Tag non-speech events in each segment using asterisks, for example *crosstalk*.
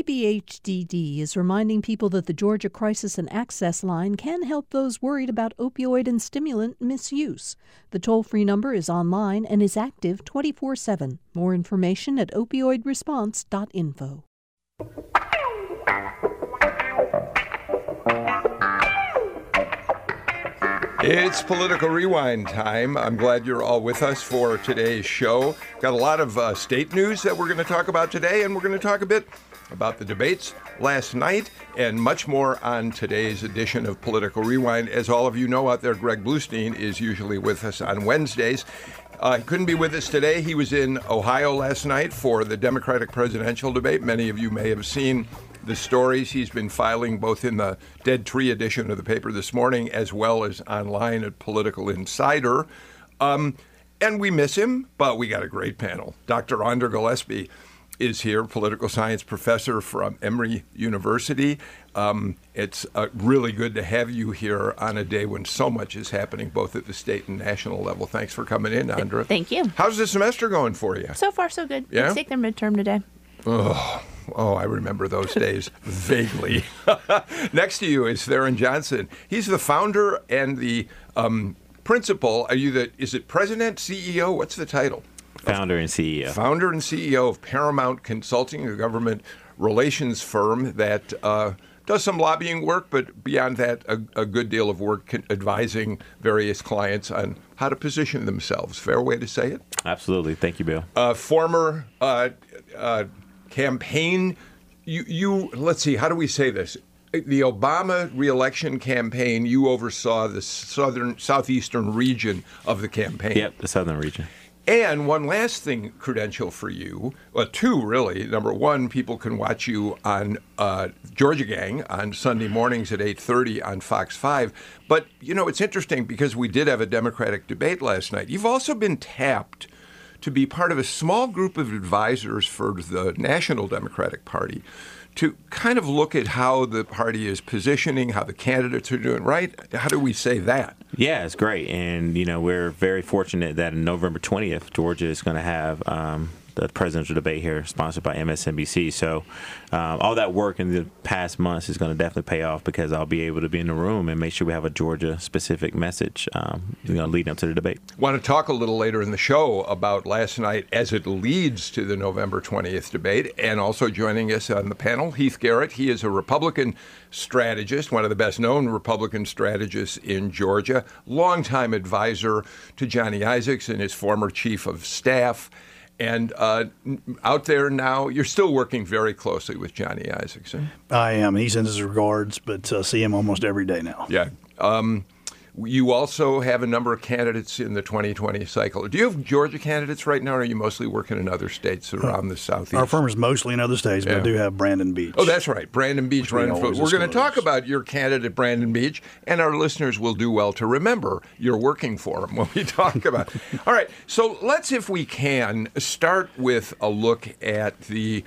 DBHDD is reminding people that the Georgia Crisis and Access Line can help those worried about opioid and stimulant misuse. The toll free number is online and is active 24 7. More information at opioidresponse.info. It's political rewind time. I'm glad you're all with us for today's show. Got a lot of uh, state news that we're going to talk about today, and we're going to talk a bit about the debates last night and much more on today's edition of Political Rewind. As all of you know out there, Greg Bluestein is usually with us on Wednesdays. Uh, he couldn't be with us today. He was in Ohio last night for the Democratic presidential debate. Many of you may have seen the stories he's been filing both in the Dead Tree edition of the paper this morning as well as online at Political Insider. Um, and we miss him, but we got a great panel. Dr. Andra Gillespie is here, political science professor from Emory University. Um, it's uh, really good to have you here on a day when so much is happening, both at the state and national level. Thanks for coming in, Andra. Thank you. How's the semester going for you? So far, so good. Yeah? Let's take their midterm today. Oh, oh, I remember those days *laughs* vaguely. *laughs* Next to you is Tharon Johnson. He's the founder and the um, principal. Are you the? Is it president, CEO? What's the title? Founder and CEO. Founder and CEO of Paramount Consulting, a government relations firm that uh, does some lobbying work, but beyond that, a, a good deal of work advising various clients on how to position themselves. Fair way to say it. Absolutely. Thank you, Bill. Uh, former uh, uh, campaign. You, you let's see. How do we say this? The Obama reelection campaign. You oversaw the southern southeastern region of the campaign. Yep, the southern region. And one last thing, credential for you, well, two really. Number one, people can watch you on uh, Georgia Gang on Sunday mornings at 8:30 on Fox 5. But you know, it's interesting because we did have a Democratic debate last night. You've also been tapped to be part of a small group of advisors for the National Democratic Party to kind of look at how the party is positioning, how the candidates are doing. Right? How do we say that? Yeah, it's great, and you know we're very fortunate that in November 20th, Georgia is going to have um, the presidential debate here, sponsored by MSNBC. So um, all that work in the past months is going to definitely pay off because I'll be able to be in the room and make sure we have a Georgia-specific message, um, you know, leading up to the debate. Want to talk a little later in the show about last night as it leads to the November 20th debate, and also joining us on the panel, Heath Garrett. He is a Republican strategist, one of the best known Republican strategists in Georgia, longtime advisor to Johnny Isakson and his former chief of staff. And uh, out there now, you're still working very closely with Johnny Isakson. eh? I am. He sends his regards, but uh, see him almost every day now. Yeah. Um, you also have a number of candidates in the 2020 cycle. Do you have Georgia candidates right now, or are you mostly working in other states around uh, the southeast? Our firm is mostly in other states, but Yeah. I do have Brandon Beach. Oh, that's right. Brandon Beach we running for. We're going to talk about your candidate, Brandon Beach, and our listeners will do well to remember you're working for him when we *laughs* talk about. All right. So let's, if we can, start with a look at the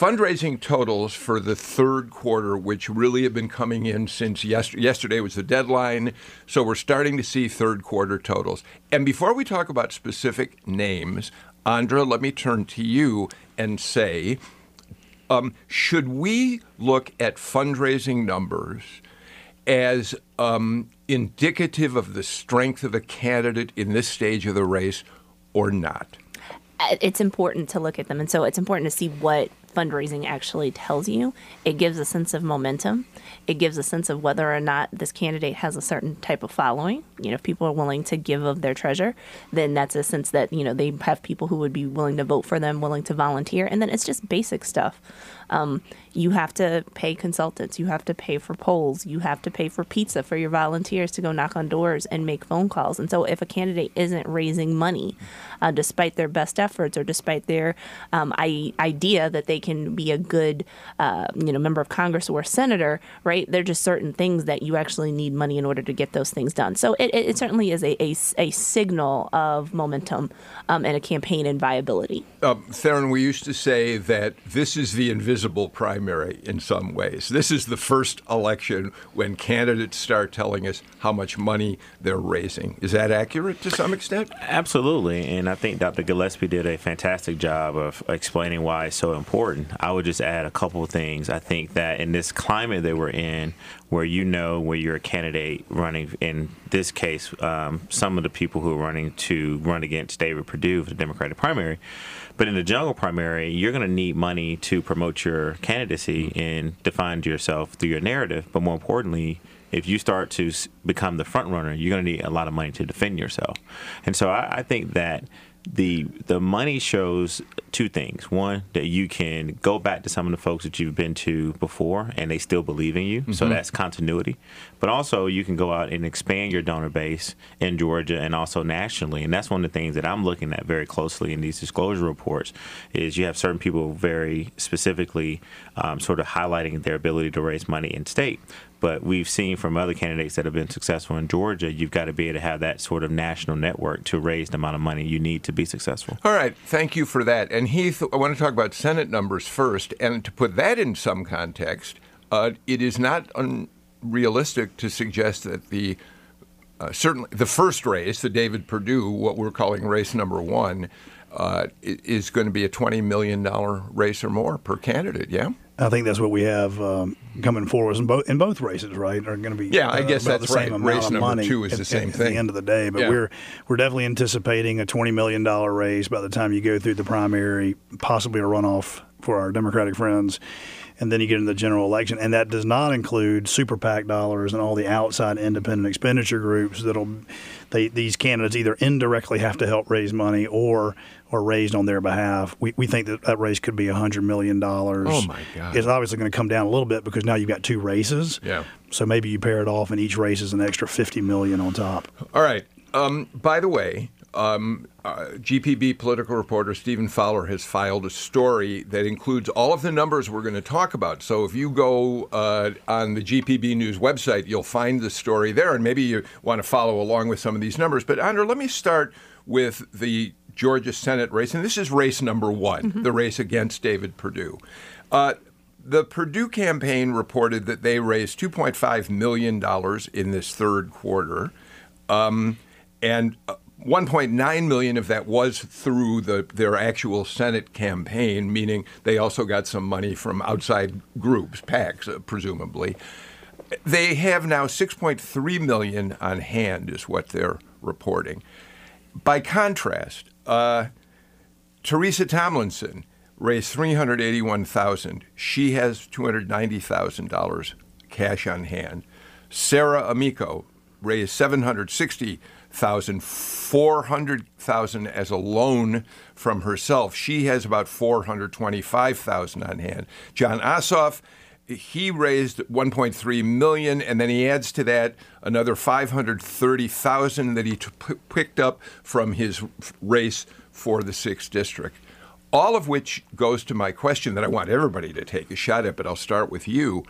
fundraising totals for the third quarter, which really have been coming in since yesterday. Yesterday was the deadline, so we're starting to see third quarter totals. And before we talk about specific names, Andra, let me turn to you and say. Um, should we look at fundraising numbers as um, indicative of the strength of a candidate in this stage of the race or not? Uh, It's important to look at them, and so it's important to see what fundraising actually tells you. It gives a sense of momentum. It gives a sense of whether or not this candidate has a certain type of following. You know, if people are willing to give of their treasure, then that's a sense that, you know, they have people who would be willing to vote for them, willing to volunteer. And then it's just basic stuff. Um, you have to pay consultants, you have to pay for polls, you have to pay for pizza for your volunteers to go knock on doors and make phone calls. And so if a candidate isn't raising money, uh, despite their best efforts or despite their um, I- idea that they can be a good, uh, you know, member of Congress or senator, right? There are just certain things that you actually need money in order to get those things done. So it, it, certainly is a, a, a signal of momentum um, and a campaign and viability. Uh, Tharon, we used to say that this is the invisible primary in some ways. This is the first election when candidates start telling us how much money they're raising. Is that accurate to some extent? Absolutely, and I think Dr. Gillespie did a fantastic job of explaining why it's so important. important. I would just add a couple of things. I think that in this climate that we're in, where you know where you're a candidate running, in this case, um, some of the people who are running to run against David Perdue for the Democratic primary, but in the jungle primary, you're going to need money to promote your candidacy and define yourself through your narrative. But more importantly, if you start to become the front runner, you're going to need a lot of money to defend yourself. And so I, I think that the the money shows two things. One, that you can go back to some of the folks that you've been to before and they still believe in you. Mm-hmm. So that's continuity. But also you can go out and expand your donor base in Georgia and also nationally. And that's one of the things that I'm looking at very closely in these disclosure reports is you have certain people very specifically um, sort of highlighting their ability to raise money in state. But we've seen from other candidates that have been successful in Georgia, you've got to be able to have that sort of national network to raise the amount of money you need to be successful. All right. Thank you for that. And Heath, I want to talk about Senate numbers first. And to put that in some context, uh, it is not unrealistic to suggest that the uh, certainly the first race, the David Perdue, what we're calling race number one, uh, is going to be a $20 million race or more per candidate, yeah? I think that's what we have um, coming forward in both in both races, right? Are going to be yeah. I uh, guess that's the same right. Amount Race of number money two is at, the same at, thing. At the end of the day, but yeah. we're we're definitely anticipating a twenty million dollar raise by the time you go through the primary, possibly a runoff for our Democratic friends and then you get into the general election, and that does not include super PAC dollars and all the outside independent expenditure groups that'll they these candidates either indirectly have to help raise money or or raised on their behalf. We, we think that that race could be hundred million dollars. Oh my God! It's obviously going to come down a little bit because now you've got two races. Yeah. So maybe you pair it off, and each race is an extra fifty million on top. All right. Um, by the way, um, uh, GPB political reporter Stephen Fowler has filed a story that includes all of the numbers we're going to talk about. So if you go uh, on the GPB News website, you'll find the story there, and maybe you want to follow along with some of these numbers. But Andra, let me start with the Georgia Senate race, and this is race number one, mm-hmm. the race against David Perdue. Uh, the Perdue campaign reported that they raised $2.5 million in this third quarter. Um, and uh, 1.9 million of that was through the, their actual Senate campaign, meaning they also got some money from outside groups, PACs, uh, presumably. They have now 6.3 million on hand, is what they're reporting. By contrast, uh, Teresa Tomlinson raised 381,000. She has 290,000 dollars cash on hand. Sarah Amico raised 760 thousand, four hundred thousand as a loan from herself. She has about four hundred twenty-five thousand on hand. Jon Ossoff, he raised 1.3 million, and then he adds to that another 530,000 that he picked up from his race for the sixth district. All of which goes to my question that I want everybody to take a shot at, but I'll start with you.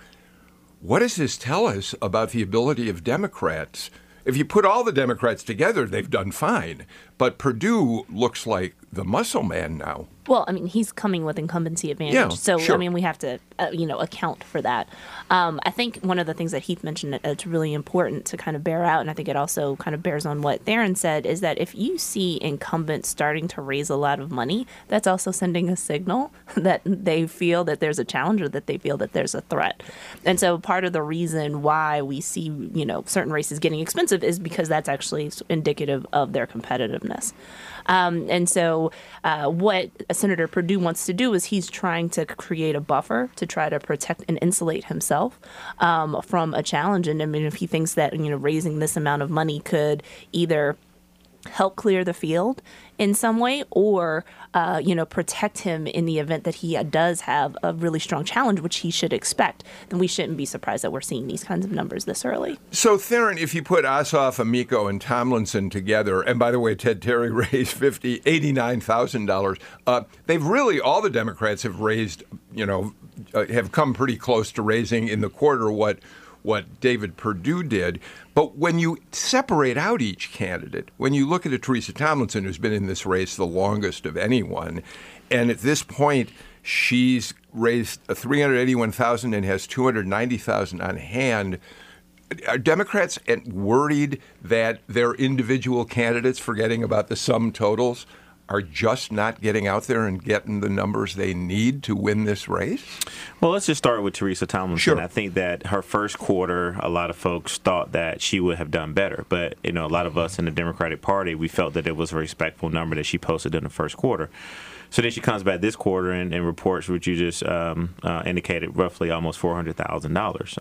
What does this tell us about the ability of Democrats? If you put all the Democrats together, they've done fine. But Perdue looks like the muscle man now. Well, I mean, he's coming with incumbency advantage. Yeah, so, sure. I mean, we have to, uh, you know, account for that. Um, I think one of the things that Heath mentioned that's really important to kind of bear out, and I think it also kind of bears on what Tharon said, is that if you see incumbents starting to raise a lot of money, that's also sending a signal *laughs* that they feel that there's a challenge or that they feel that there's a threat. And so part of the reason why we see, you know, certain races getting expensive is because that's actually indicative of their competitiveness. Um, and so, uh, what Senator Perdue wants to do is he's trying to create a buffer to try to protect and insulate himself um, from a challenge. And I mean, if he thinks that you know raising this amount of money could either help clear the field in some way or uh, you know protect him in the event that he does have a really strong challenge which he should expect then we shouldn't be surprised that we're seeing these kinds of numbers this early. So tharon if you put ossoff amico and tomlinson together and by the way ted terry *laughs* raised 50 89000 uh, they've really all the democrats have raised you know uh, have come pretty close to raising in the quarter what what David Perdue did. But when you separate out each candidate, when you look at a Teresa Tomlinson, who's been in this race the longest of anyone, and at this point, she's raised 381,000 and has 290,000 on hand. Are Democrats worried that their individual candidates, forgetting about the sum totals, are just not getting out there and getting the numbers they need to win this race? Well, let's just start with Teresa Tomlinson. Sure. I think that her first quarter, a lot of folks thought that she would have done better. But, you know, a lot of us in the Democratic Party, we felt that it was a respectful number that she posted in the first quarter. So then she comes back this quarter and, and reports what you just um, uh, indicated, roughly almost four hundred thousand um, dollars.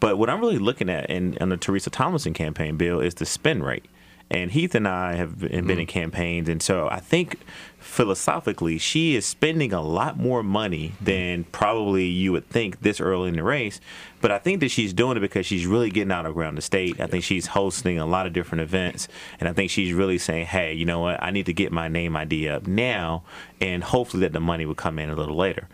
But what I'm really looking at in, in the Teresa Tomlinson campaign bill is the spend rate. And Heath and I have been, been in mm-hmm. campaigns, and so I think philosophically she is spending a lot more money mm-hmm. than probably you would think this early in the race. But I think that she's doing it because she's really getting out of around the state. I think she's hosting a lot of different events, and I think she's really saying, "Hey, you know what? I need to get my name ID up now, and hopefully that the money will come in a little later."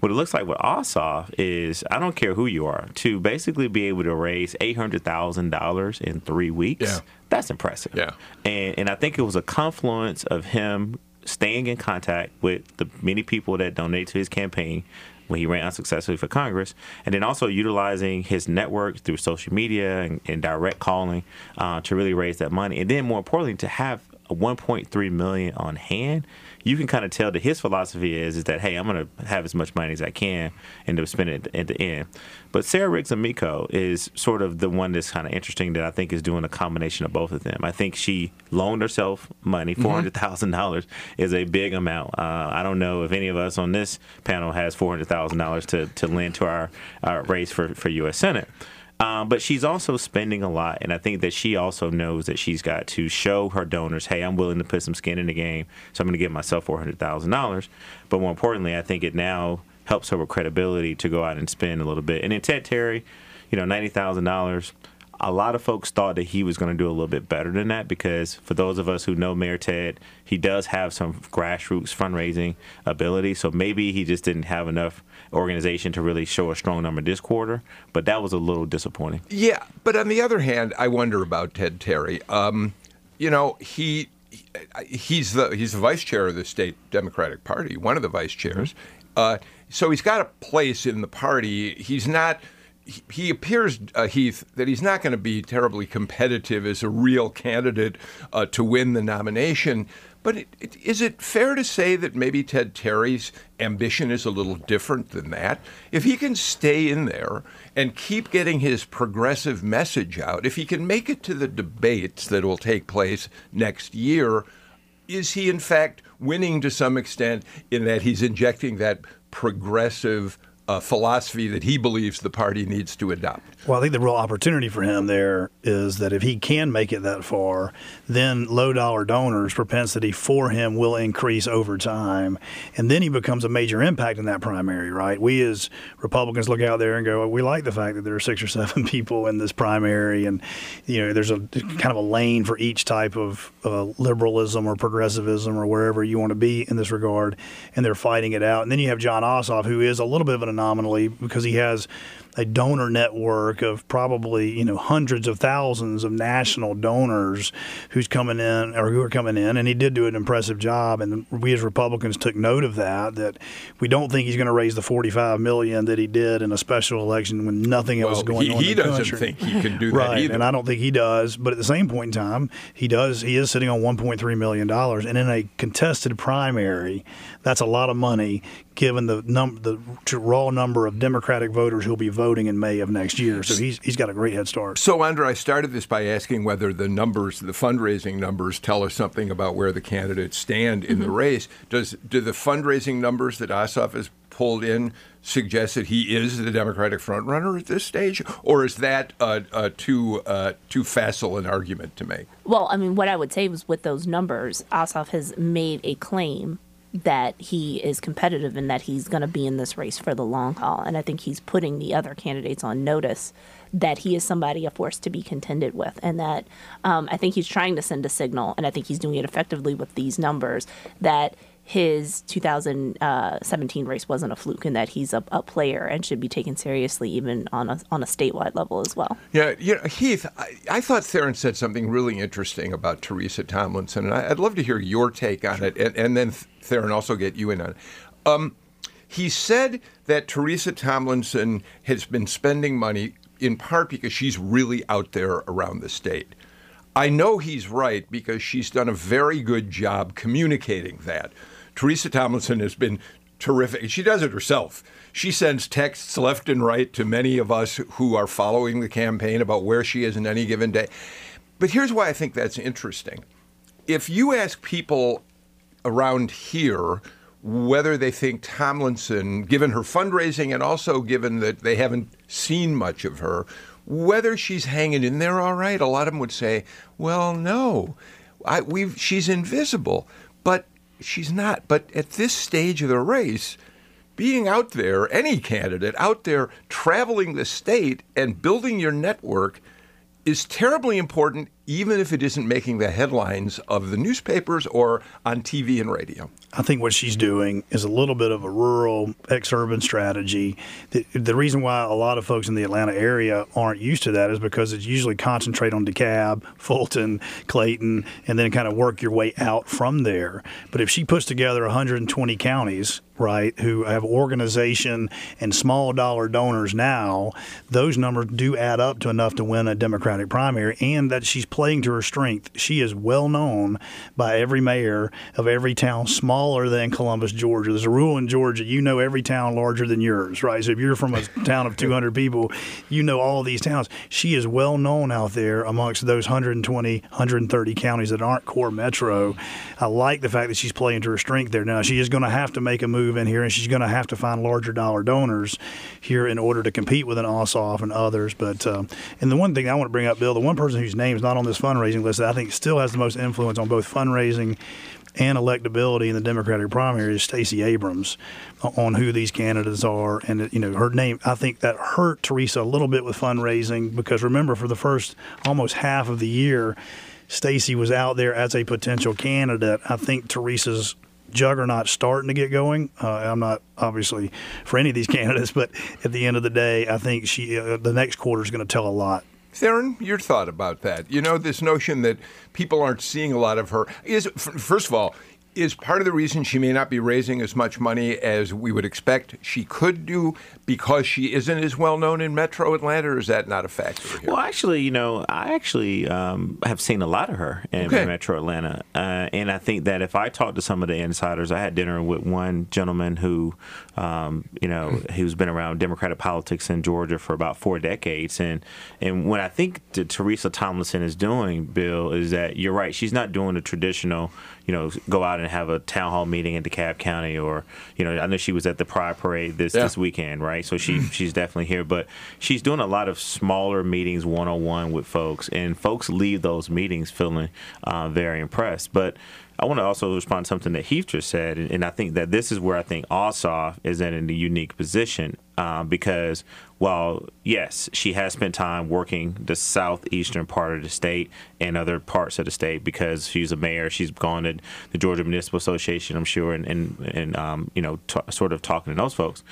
What it looks like with Ossoff is I don't care who you are to basically be able to raise eight hundred thousand dollars in three weeks. Yeah. That's impressive. Yeah. And and I think it was a confluence of him staying in contact with the many people that donate to his campaign when he ran unsuccessfully for Congress, and then also utilizing his network through social media and, and direct calling uh, to really raise that money, and then more importantly to have 1.3 million on hand you can kind of tell that his philosophy is is that hey, I'm going to have as much money as I can and to spend it at the end. But Sarah Riggs Amico is sort of the one that's kind of interesting that I think is doing a combination of both of them. I think she loaned herself money. Mm-hmm. Four hundred thousand dollars is a big amount. Uh, I don't know if any of us on this panel has four hundred thousand dollars to to lend to our, our race for for U.S. Senate. Um, but she's also spending a lot, and I think that she also knows that she's got to show her donors, "Hey, I'm willing to put some skin in the game, so I'm going to give myself four hundred thousand dollars." But more importantly, I think it now helps her with credibility to go out and spend a little bit. And then Ted Terry, you know, ninety thousand dollars a lot of folks thought that he was going to do a little bit better than that because for those of us who know Mayor Ted, he does have some grassroots fundraising ability. So maybe he just didn't have enough organization to really show a strong number this quarter. But that was a little disappointing. Yeah, but on the other hand, I wonder about Ted Terry. Um, you know, he he's the he's the vice chair of the state Democratic Party, one of the vice chairs. Mm-hmm. Uh, so he's got a place in the party. He's not he appears, uh, Heath, that he's not going to be terribly competitive as a real candidate uh, to win the nomination. But it, it, is it fair to say that maybe Ted Terry's ambition is a little different than that? If he can stay in there and keep getting his progressive message out, if he can make it to the debates that will take place next year, is he in fact winning to some extent in that he's injecting that progressive uh, philosophy that he believes the party needs to adopt. Well, I think the real opportunity for him there is that if he can make it that far, then low dollar donors' propensity for him will increase over time. And then he becomes a major impact in that primary, right? We as Republicans look out there and go, we like the fact that there are six or seven *laughs* people in this primary. And, you know, there's a kind of a lane for each type of uh, liberalism or progressivism or wherever you want to be in this regard. And they're fighting it out. And then you have Jon Ossoff, who is a little bit of an anomaly because he has a donor network of probably you know hundreds of thousands of national donors who's coming in or who are coming in, and he did do an impressive job. And we as Republicans took note of that. That we don't think he's going to raise the forty-five million that he did in a special election when nothing else was going he, on. He doesn't country. think he can do that right, either, and I don't think he does. But at the same point in time, he does. He is sitting on one point three million dollars, and in a contested primary, that's a lot of money given the num- the raw number of Democratic voters who'll be voting in May of next year. So he's he's got a great head start. So Andra, I started this by asking whether the numbers, the fundraising numbers, tell us something about where the candidates stand in mm-hmm. the race. Does do the fundraising numbers that Ossoff has pulled in suggest that he is the Democratic frontrunner at this stage, or is that uh, uh, too uh, too facile an argument to make? Well, I mean, what I would say was with those numbers, Ossoff has made a claim that he is competitive and that he's going to be in this race for the long haul. And I think he's putting the other candidates on notice that he is somebody, a force to be contended with. And that um, I think he's trying to send a signal, and I think he's doing it effectively with these numbers, that his 2017 race wasn't a fluke and that he's a, a, player and should be taken seriously even on a, on a statewide level as well. Yeah, you know, Heath, I, I thought Tharon said something really interesting about Teresa Tomlinson, and I, would love to hear your take on it, and, and then Tharon also get you in on it. Um, he said that Teresa Tomlinson has been spending money in part because she's really out there around the state. I know he's right because she's done a very good job communicating that. Teresa Tomlinson has been terrific. She does it herself. She sends texts left and right to many of us who are following the campaign about where she is in any given day. But here's why I think that's interesting. If you ask people around here whether they think Tomlinson, given her fundraising and also given that they haven't seen much of her, whether she's hanging in there all right, a lot of them would say, "Well, no, I, she's invisible," but she's not. But at this stage of the race, being out there, any candidate out there traveling the state and building your network is terribly important, even if it isn't making the headlines of the newspapers or on TV and radio. I think what she's doing is a little bit of a rural ex-urban strategy. The, the, reason why a lot of folks in the Atlanta area aren't used to that is because it's usually concentrate on DeKalb, Fulton, Clayton, and then kind of work your way out from there. But if she puts together 120 counties right, who have organization and small dollar donors now, those numbers do add up to enough to win a Democratic primary, and that she's playing to her strength. She is well known by every mayor of every town smaller than Columbus, Georgia. There's a rule in Georgia you know every town larger than yours, right? So if you're from a *laughs* town of 200 people, you know all these towns. She is well known out there amongst those 120, 130 counties that aren't core metro. I like the fact that she's playing to her strength there. Now, she is going to have to make a move in here, and she's going to have to find larger dollar donors here in order to compete with an Ossoff and others. But uh, and the one thing I want to bring up, Bill, the one person whose name is not on this fundraising list that I think still has the most influence on both fundraising and electability in the Democratic primary is Stacey Abrams on who these candidates are. And, you know, her name, I think that hurt Teresa a little bit with fundraising because remember, for the first almost half of the year, Stacey was out there as a potential candidate. I think Teresa's juggernaut starting to get going. Uh, I'm not obviously for any of these *laughs* candidates, but at the end of the day, I think she uh, the next quarter is going to tell a lot. Tharon, your thought about that? You know, this notion that people aren't seeing a lot of her is, first of all, is part of the reason she may not be raising as much money as we would expect she could do because she isn't as well known in Metro Atlanta, or is that not a factor here? Well, actually, you know, I actually um, have seen a lot of her in okay. Metro Atlanta, uh, and I think that if I talk to some of the insiders, I had dinner with one gentleman who, um, you know, who's been around Democratic politics in Georgia for about four decades, and and when I think that Teresa Tomlinson is doing, Bill, is that you're right, she's not doing the traditional you know, go out and have a town hall meeting in DeKalb County, or you know, I know she was at the Pride Parade this yeah. this weekend, right? So she she's definitely here, but she's doing a lot of smaller meetings one on one with folks, and folks leave those meetings feeling uh, very impressed. But I want to also respond to something that Heath just said, and, I think that this is where I think Ossoff is in a unique position um, because while yes, she has spent time working the southeastern part of the state and other parts of the state because she's a mayor, she's gone to the Georgia Municipal Association, I'm sure, and and, and um, you know, t- sort of talking to those folks.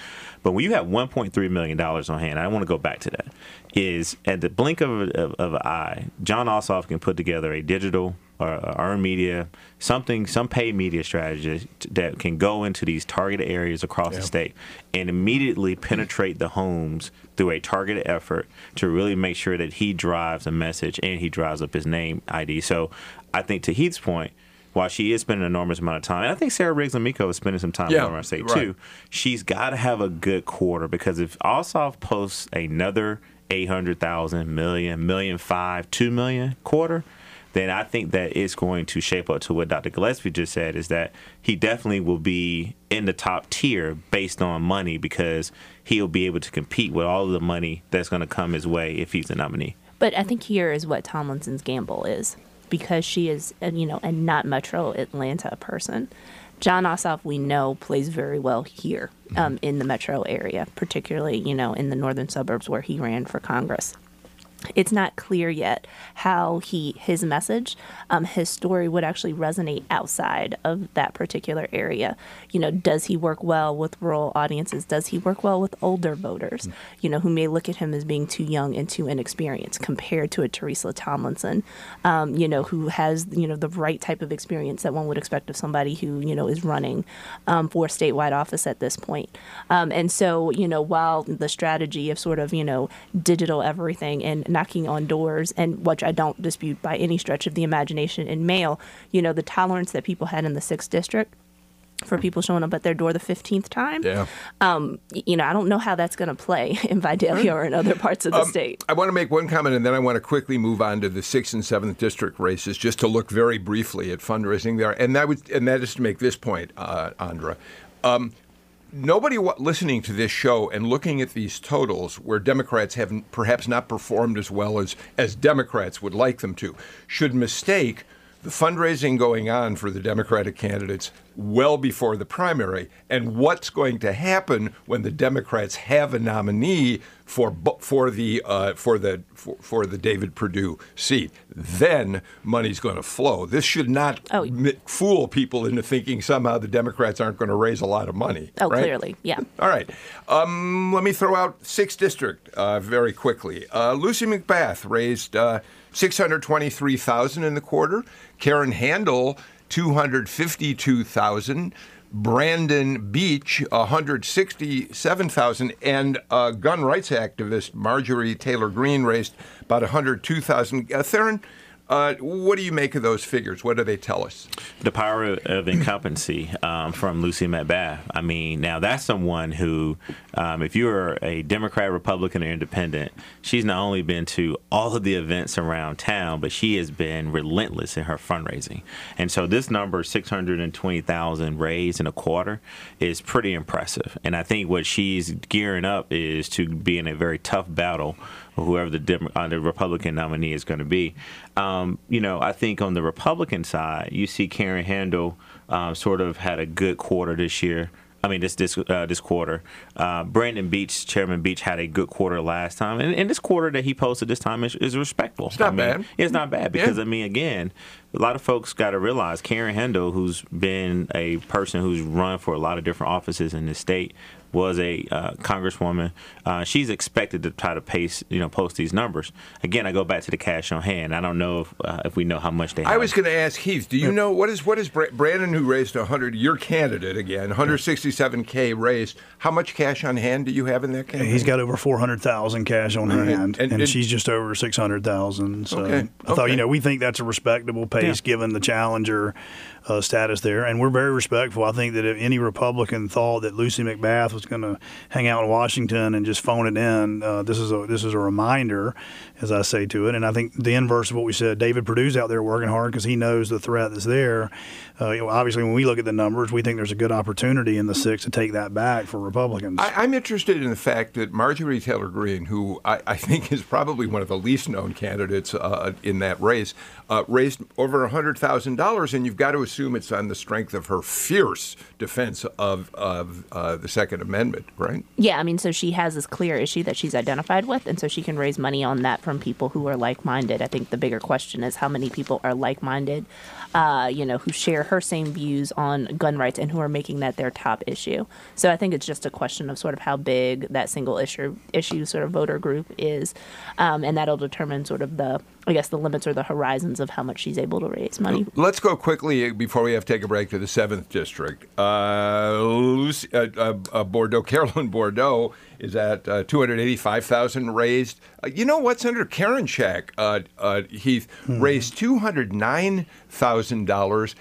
But when you have 1.3 million dollars on hand, I want to go back to that. Is at the blink of, of, of an eye, Jon Ossoff can put together a digital or earned media, something, some paid media strategy that can go into these targeted areas across yeah. the state and immediately penetrate the homes through a targeted effort to really make sure that he drives a message and he drives up his name ID. So I think to Heath's point, while she is spending an enormous amount of time, and I think Sarah Riggs Amico is spending some time yeah, around state right. too, she's got to have a good quarter because if Ossoff posts another 800,000, million, million five, two million quarter – then I think that it's going to shape up to what Dr. Gillespie just said is that he definitely will be in the top tier based on money because he'll be able to compete with all of the money that's going to come his way if he's a nominee. But I think here is what Tomlinson's gamble is because she is, you know, a not Metro Atlanta person. Jon Ossoff, we know, plays very well here um, in the metro area, particularly, you know, in the northern suburbs where he ran for Congress it's not clear yet how he his message um, his story would actually resonate outside of that particular area. You know does he work well with rural audiences? Does he work well with older voters you know who may look at him as being too young and too inexperienced compared to a teresa tomlinson um, you know who has you know the right type of experience that one would expect of somebody who you know is running um, for statewide office at this point. Um, and so you know while the strategy of sort of you know digital everything and knocking on doors, and which I don't dispute by any stretch of the imagination in mail, you know, the tolerance that people had in the sixth district for people showing up at their door the 15th time. Yeah. Um, you know, I don't know how that's going to play *laughs* in Vidalia or in other parts of the Um, state. I want to make one comment, and then I want to quickly move on to the sixth and seventh district races, just to look very briefly at fundraising there. And that would, and that is to make this point, uh, Andra. Um, nobody listening to this show and looking at these totals, where Democrats have perhaps not performed as well as as Democrats would like them to, should mistake the fundraising going on for the Democratic candidates well before the primary. And what's going to happen when the Democrats have a nominee for for the uh, for the for, for the David Perdue seat. Then money's going to flow. This should not Oh. mi- fool people into thinking somehow the Democrats aren't going to raise a lot of money. Oh, right? clearly, yeah. *laughs* All right. Um, let me throw out sixth district uh, very quickly. Uh, Lucy McBath raised uh, six hundred twenty-three thousand in the quarter. Karen Handel two hundred fifty-two thousand. Brandon Beach, 167,000, and gun rights activist Marjorie Taylor Greene raised about 102,000. Uh, Tharon, uh, what do you make of those figures? What do they tell us? the power of incumbency um, from Lucy McBath. I mean, now that's someone who, um, if you're a Democrat, Republican, or Independent, she's not only been to all of the events around town, but she has been relentless in her fundraising. And so this number, 620,000 raised in a quarter, is pretty impressive. And I think what she's gearing up is to be in a very tough battle whoever the Dem- uh, the Republican nominee is going to be. Um, you know, I think on the Republican side, you see Karen Handel um, sort of had a good quarter this year. I mean, this this uh, this quarter. Uh, Brandon Beach, Chairman Beach, had a good quarter last time, and, and this quarter that he posted this time is, is respectful. It's not I mean, bad. It's not bad because Yeah. I mean, again, a lot of folks got to realize Karen Handel, who's been a person who's run for a lot of different offices in the state, was a uh, congresswoman. Uh, she's expected to try to pace, you know, post these numbers. Again, I go back to the cash on hand. I don't know if uh, if we know how much they. Have I have. was going to ask Heath. Do you know what is what is Bra- Brandon who raised hundred? Your candidate again, 167k raised. How much cash on hand do you have in that campaign? He's got over four hundred thousand cash on hand, And- and, and- she's just over six hundred thousand. So Okay, I thought, okay. you know, we think that's a respectable pace Yeah. given the challenger uh, status there, and we're very respectful. I think that if any Republican thought that Lucy McBath was going to hang out in Washington and just phone it in, uh, this is a this is a reminder, as I say to it. And I think the inverse of what we said, David Perdue's out there working hard because he knows the threat that's there. Uh, you know, obviously, when we look at the numbers, we think there's a good opportunity in the six to take that back for Republicans. I, I'm interested in the fact that Marjorie Taylor Greene, who I, I think is probably one of the least known candidates uh, in that race, uh, raised over $100,000, and you've got to assume it's on the strength of her fierce defense of, of uh, the Second Amendment, right? Yeah, I mean, so she has this clear issue that she's identified with, and so she can raise money on that from people who are like minded. I think the bigger question is how many people are like minded, uh, you know, who share her same views on gun rights and who are making that their top issue. So I think it's just a question of sort of how big that single issue issue sort of voter group is, um, and that'll determine sort of the, I guess, the limits or the horizons of how much she's able to raise money. Let's go quickly before we have to take a break to the seventh district. Uh, Lucy, uh, uh, uh, Bourdeaux, *laughs* Carolyn Bourdeaux is at uh, two hundred eighty-five thousand raised. Uh, you know what, Senator Karinshak, uh, uh, Heath raised two hundred nine thousand dollars,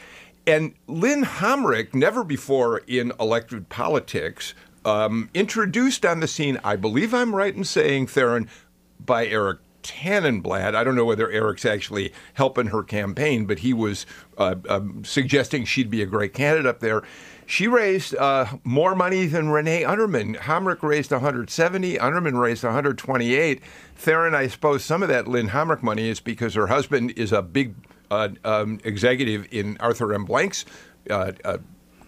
and Lynne Homrich, never before in elected politics, um, introduced on the scene. I believe I'm right in saying, Tharon, by Eric Tanenblatt. I don't know whether Eric's actually helping her campaign, but he was uh, um, suggesting she'd be a great candidate up there. She raised uh, more money than Renee Unterman. Homrich raised 170, Unterman raised 128. Tharon, I suppose some of that Lynne Homrich money is because her husband is a big um, executive in Arthur M. Blank's uh, uh,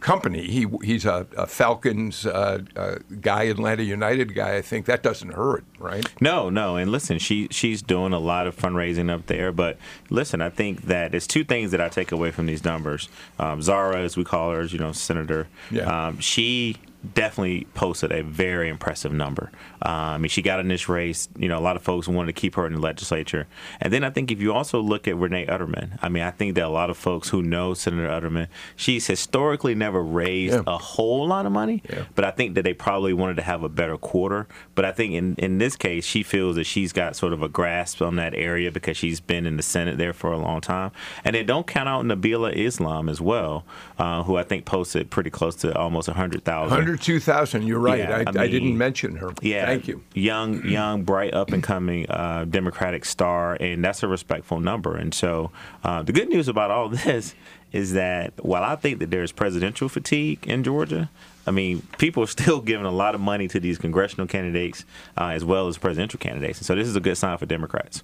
company. He he's a, a Falcons uh, uh, guy, Atlanta United guy. I think that doesn't hurt, right? No, no, and listen, she she's doing a lot of fundraising up there. But listen, I think that there's two things that I take away from these numbers. Um, Zahra, as we call her, you know, Senator. Yeah. Um, she definitely posted a very impressive number. I mean, she got in this race. You know, a lot of folks wanted to keep her in the legislature. And then I think if you also look at Renee Unterman, I mean, I think that a lot of folks who know Senator Unterman, she's historically never raised yeah. a whole lot of money, yeah. but I think that they probably wanted to have a better quarter. But I think in, in this case, she feels that she's got sort of a grasp on that area because she's been in the Senate there for a long time. And then don't count out Nabila Islam as well, uh, who I think posted pretty close to almost 100,000. 102,000. You're right. Yeah, I, I, mean, I, didn't mention her. Yeah. Thank you. Young, young, bright, up and coming uh, Democratic star, and that's a respectful number. And so uh, the good news about all *laughs* this is that while I think that there's presidential fatigue in Georgia, I mean, people are still *laughs* giving a lot of money to these congressional candidates uh, as well as presidential candidates. And so this is a good sign for Democrats.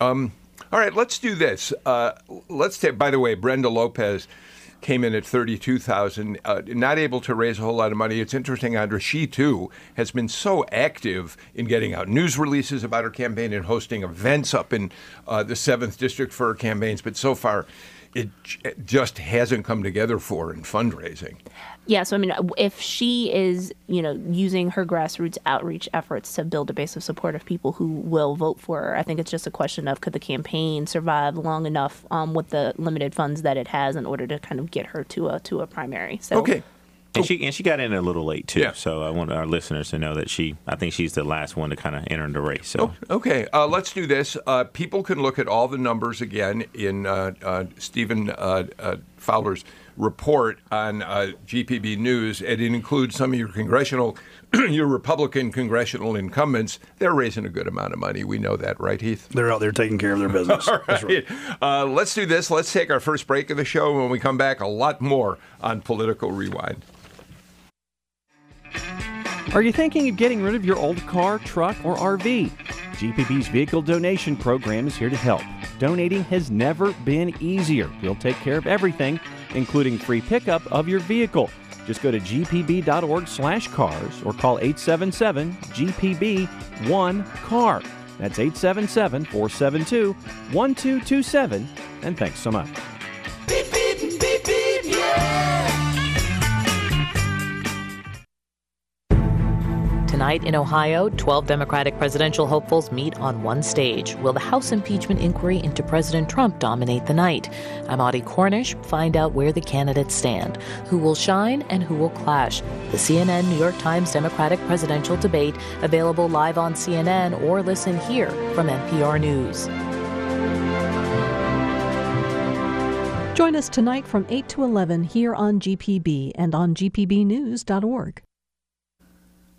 Um, all right, let's do this. Uh, let's take, by the way, Brenda Lopez came in at 32,000, uh, not able to raise a whole lot of money. It's interesting, Andra, she too has been so active in getting out news releases about her campaign and hosting events up in uh, the 7th District for her campaigns, but so far it just hasn't come together for in fundraising. Yeah, so I mean, if she is, you know, using her grassroots outreach efforts to build a base of support of people who will vote for her, I think it's just a question of could the campaign survive long enough um, with the limited funds that it has in order to kind of get her to a to a primary. So okay. And she and she got in a little late too. Yeah. So I want our listeners to know that she, I think she's the last one to kind of enter the race. So oh, okay, uh, let's do this. Uh, people can look at all the numbers again in uh, uh Stephen uh, uh, Fowler's report on uh, GPB News, and it includes some of your congressional, *clears throat* your Republican congressional incumbents. They're raising a good amount of money. We know that, right, Heath? They're out there taking care of their *laughs* business. all right. right. Uh, let's do this. Let's take our first break of the show. When we come back, a lot more on Political Rewind. Are you thinking of getting rid of your old car, truck, or RV? GPB's vehicle donation program is here to help. Donating has never been easier. We'll take care of everything, including free pickup of your vehicle. Just go to gpb.org/cars or call 877-GPB-1-CAR. That's 877-472-1227 and thanks so much. Tonight in Ohio, 12 Democratic presidential hopefuls meet on one stage. Will the House impeachment inquiry into President Trump dominate the night? I'm Audie Cornish. Find out where the candidates stand, who will shine and who will clash. The CNN New York Times Democratic presidential debate available live on CNN or listen here from NPR News. Join us tonight from 8 to 11 here on GPB and on gpbnews.org.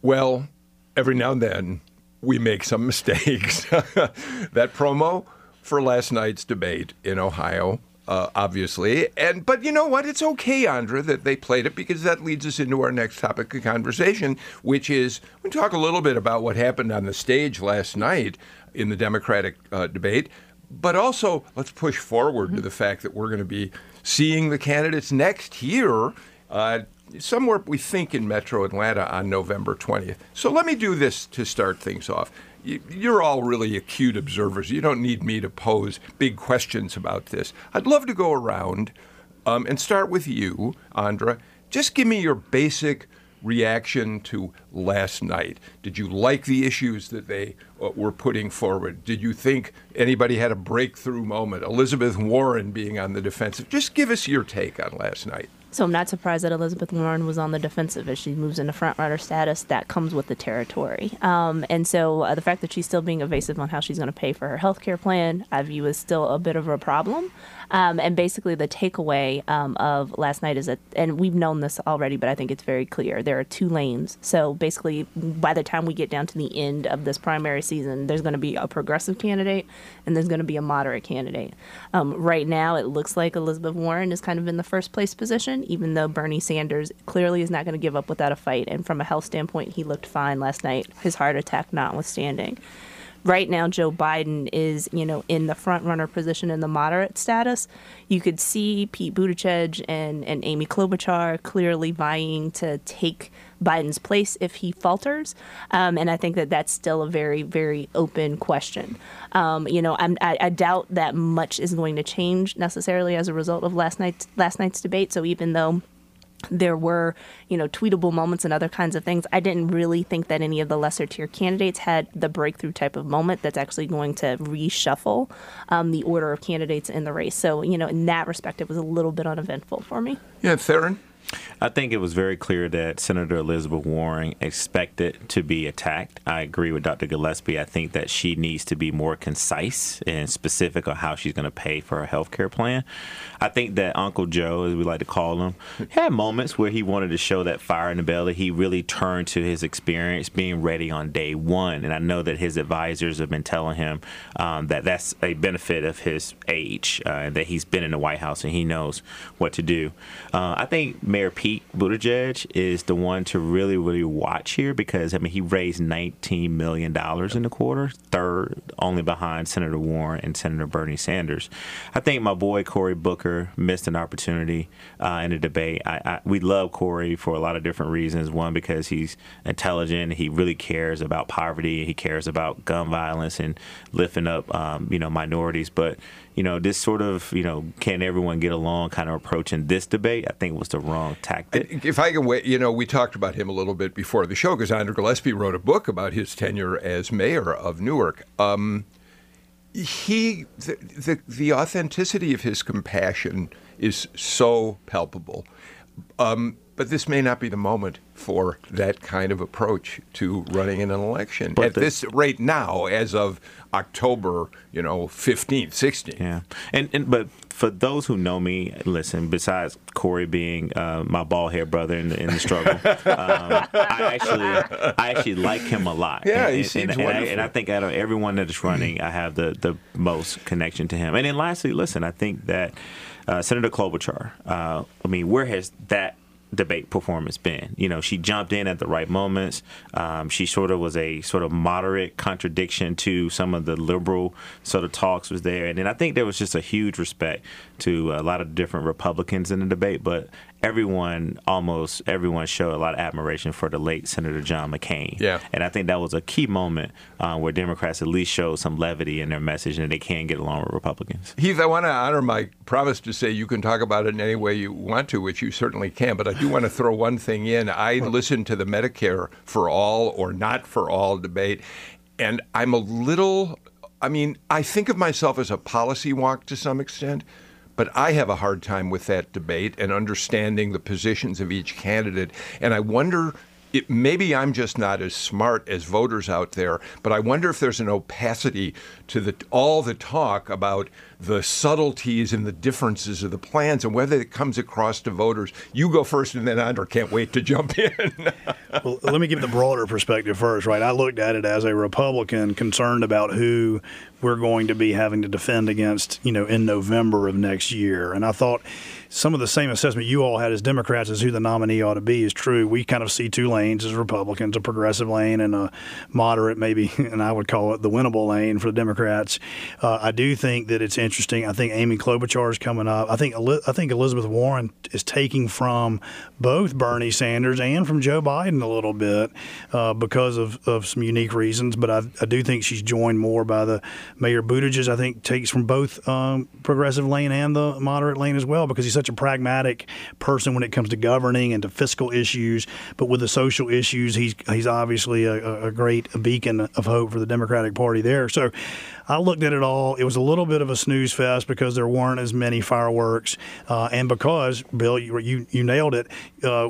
Well, every now and then we make some *laughs* mistakes. *laughs* that promo for last night's debate in Ohio, uh, obviously, and but you know what? It's okay, Andra, that they played it because that leads us into our next topic of conversation, which is we talk a little bit about what happened on the stage last night in the Democratic uh, debate, but also let's push forward mm-hmm. to the fact that we're going to be seeing the candidates next year. Uh, somewhere we think in Metro Atlanta on November 20th. So let me do this to start things off. You're all really acute observers. You don't need me to pose big questions about this. I'd love to go around um, and start with you, Andra. Just give me your basic reaction to last night. Did you like the issues that they uh, were putting forward? Did you think anybody had a breakthrough moment? Elizabeth Warren being on the defensive. Just give us your take on last night. So I'm not surprised that Elizabeth Warren was on the defensive as she moves into frontrunner status. That comes with the territory. Um, and so uh, the fact that she's still being evasive on how she's going to pay for her health care plan, I view as still a bit of a problem. Um, and basically, the takeaway um, of last night is that, and we've known this already, but I think it's very clear there are two lanes. So basically, by the time we get down to the end of this primary season, there's going to be a progressive candidate and there's going to be a moderate candidate. Um, right now, it looks like Elizabeth Warren is kind of in the first place position, even though Bernie Sanders clearly is not going to give up without a fight. And from a health standpoint, he looked fine last night, his heart attack notwithstanding right now Joe Biden is, you know, in the front runner position in the moderate status. You could see Pete Buttigieg and, and Amy Klobuchar clearly vying to take Biden's place if he falters. Um, and I think that that's still a very, very open question. Um, you know, I, I doubt that much is going to change necessarily as a result of last night's last night's debate. So even though there were, you know, tweetable moments and other kinds of things. I didn't really think that any of the lesser tier candidates had the breakthrough type of moment that's actually going to reshuffle um, the order of candidates in the race. So, you know, in that respect, it was a little bit uneventful for me. Yeah, Tharon? I think it was very clear that Senator Elizabeth Warren expected to be attacked. I agree with Dr. Gillespie. I think that she needs to be more concise and specific on how she's going to pay for her health care plan. I think that Uncle Joe, as we like to call him, had moments where he wanted to show that fire in the belly. He really turned to his experience being ready on day one. And I know that his advisors have been telling him um, that that's a benefit of his age, uh, that he's been in the White House and he knows what to do. Uh, I think Mayor Pete Buttigieg is the one to really, really watch here because I mean he raised 19 million dollars in the quarter, third only behind Senator Warren and Senator Bernie Sanders. I think my boy Cory Booker missed an opportunity uh, in the debate. I, I, we love Cory for a lot of different reasons. One because he's intelligent, he really cares about poverty, he cares about gun violence and lifting up um, you know minorities, but you know, this sort of, you know, can everyone get along kind of approach in this debate, I think was the wrong tactic. If I can wait, you know, we talked about him a little bit before the show because Andra Gillespie wrote a book about his tenure as mayor of Newark. Um, he, the, the, the, authenticity of his compassion is so palpable. Um, but this may not be the moment for that kind of approach to running in an election but at the, this rate now, as of October, you know, fifteenth, sixteenth. Yeah, and and but for those who know me, listen. Besides Cory being uh, my bald head brother in the, in the struggle, um, I actually I actually like him a lot. Yeah, and, he seems and, wonderful. And I, and I think out of everyone that is running, I have the the most connection to him. And then lastly, listen, I think that uh, Senator Klobuchar. Uh, I mean, where has that debate performance been. You know, she jumped in at the right moments. Um, she sort of was a sort of moderate contradiction to some of the liberal sort of talks was there. And then I think there was just a huge respect to a lot of different Republicans in the debate, but everyone, almost everyone, showed a lot of admiration for the late Senator John McCain. Yeah. And I think that was a key moment uh, where Democrats at least showed some levity in their message and they can get along with Republicans. Heath, I want to honor my promise to say you can talk about it in any way you want to, which you certainly can, but I do want to throw one thing in. I listened to the Medicare for all or not for all debate, and I'm a little, I mean, I think of myself as a policy wonk to some extent. But I have a hard time with that debate and understanding the positions of each candidate. And I wonder it, maybe I'm just not as smart as voters out there, but I wonder if there's an opacity to the, all the talk about the subtleties and the differences of the plans and whether it comes across to voters. You go first, and then Andra can't wait to jump *laughs* in. well, let me give the broader perspective first, right? I looked at it as a Republican concerned about who we're going to be having to defend against, you know, in November of next year. And I thought some of the same assessment you all had as Democrats as who the nominee ought to be is true. We kind of see two lanes as Republicans, a progressive lane and a moderate, maybe, *laughs* and I would call it the winnable lane for the Democrats. Uh, I do think that it's interesting. I think Amy Klobuchar is coming up. I think I think Elizabeth Warren is taking from both Bernie Sanders and from Joe Biden a little bit uh, because of, of some unique reasons. But I, I do think she's joined more by the Mayor Buttigieg. I think takes from both um, progressive lane and the moderate lane as well because he's such a pragmatic person when it comes to governing and to fiscal issues. But with the social issues, he's he's obviously a, a great beacon of hope for the Democratic Party there. So I looked at it all. It was a little bit of a snooze fest because there weren't as many fireworks, uh, and because Bill, you you, you nailed it. Uh,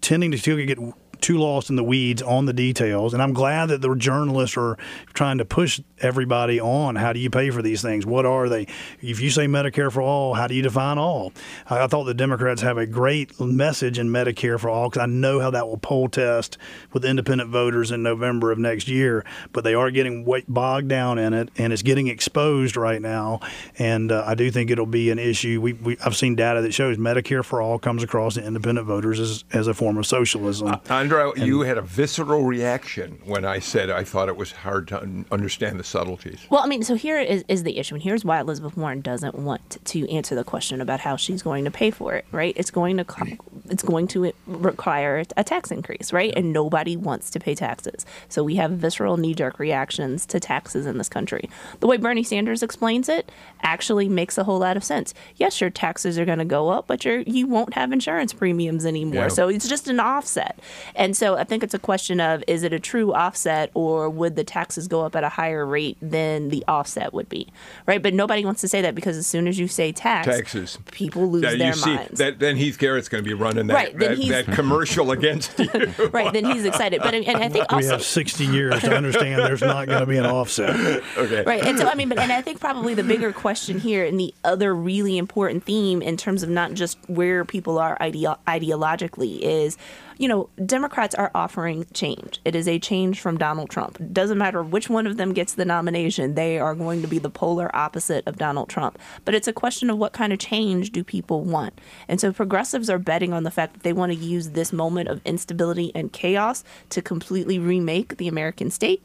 tending to still get too lost in the weeds on the details. And I'm glad that the journalists are trying to push everybody on how do you pay for these things? What are they? If you say Medicare for all, how do you define all? I thought the Democrats have a great message in Medicare for all because I know how that will poll test with independent voters in November of next year. But they are getting bogged down in it, and it's getting exposed right now. And uh, I do think it'll be an issue. We, we, I've seen data that shows Medicare for all comes across to independent voters as, as a form of socialism. Andra, you had a visceral reaction when I said I thought it was hard to un- understand the subtleties. Well, I mean, so here is, is the issue, and here's why Elizabeth Warren doesn't want to answer the question about how she's going to pay for it. Right? It's going to co- it's going to require a tax increase, right? And nobody wants to pay taxes, so we have visceral knee jerk reactions to taxes in this country. The way Bernie Sanders explains it actually makes a whole lot of sense. Yes, your taxes are going to go up, but you're you won't have insurance premiums anymore, Yeah. so it's just an offset. And so I think it's a question of is it a true offset or would the taxes go up at a higher rate than the offset would be, right? But nobody wants to say that because as soon as you say tax, Taxes. people lose Yeah, you their see, minds. that, then Heath Garrett's going to be running that, Right, that, that commercial against you. *laughs* right, then he's excited. But I and I think We have 60 years to understand there's not going to be an offset. *laughs* Okay. right and so i mean but and i think probably the bigger question here and the other really important theme in terms of not just where people are ideo- ideologically is you know democrats are offering change. It is a change from donald trump. Doesn't matter which one of them gets the nomination they are going to be the polar opposite of donald trump. But it's a question of what kind of change do people want. And so progressives are betting on the fact that they want to use this moment of instability and chaos to completely remake the american state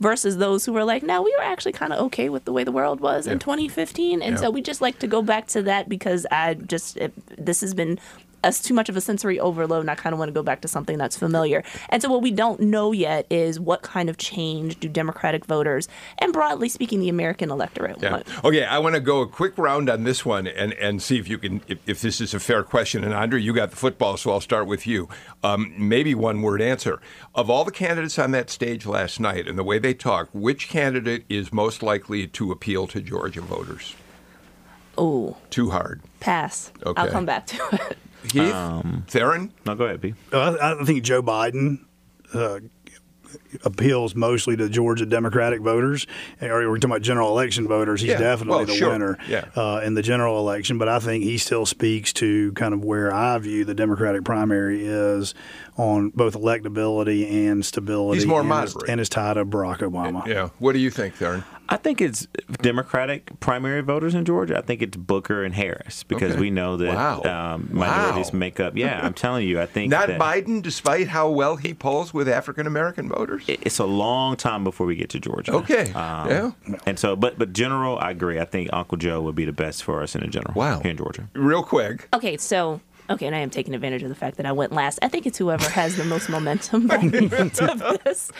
versus those who are like no we were actually kind of okay with the way the world was in 2015 and Yeah. so we just like to go back to that because i just it, this has been us too much of a sensory overload and i kind of want to go back to something that's familiar and so what we don't know yet is what kind of change do democratic voters and broadly speaking the american electorate Yeah. want Okay, I want to go a quick round on this one and, and see if you can if, if this is a fair question. And Andra, you got the football, so I'll start with you. Um, maybe one word answer. Of all the candidates on that stage last night and the way they talk, which candidate is most likely to appeal to Georgia voters? oh Too hard. pass Okay. i'll come back to it Heath, Um, Tharon. No, go ahead, B. Uh, I, I think Joe Biden uh, appeals mostly to Georgia Democratic voters, or we're talking about general election voters. He's Yeah, definitely well, the sure, winner yeah. uh, in the general election. But I think he still speaks to kind of where I view the Democratic primary is on both electability and stability. He's more and is- moderate. and is tied to Barack Obama. Yeah. What do you think, Tharon? I think it's Democratic primary voters in Georgia. I think it's Booker and Harris because Okay. we know that Wow. um, minorities Wow. make up. Yeah, I'm telling you, I *laughs* think Not that Biden, despite how well he polls with African American voters. It's a long time before we get to Georgia. Okay. Um, Yeah. And so, but but general, I agree. I think Uncle Joe would be the best for us in the general. Wow. Here in Georgia. Real quick. Okay, so okay, and I am taking advantage of the fact that I went last. I think it's whoever has the most momentum *laughs* of this.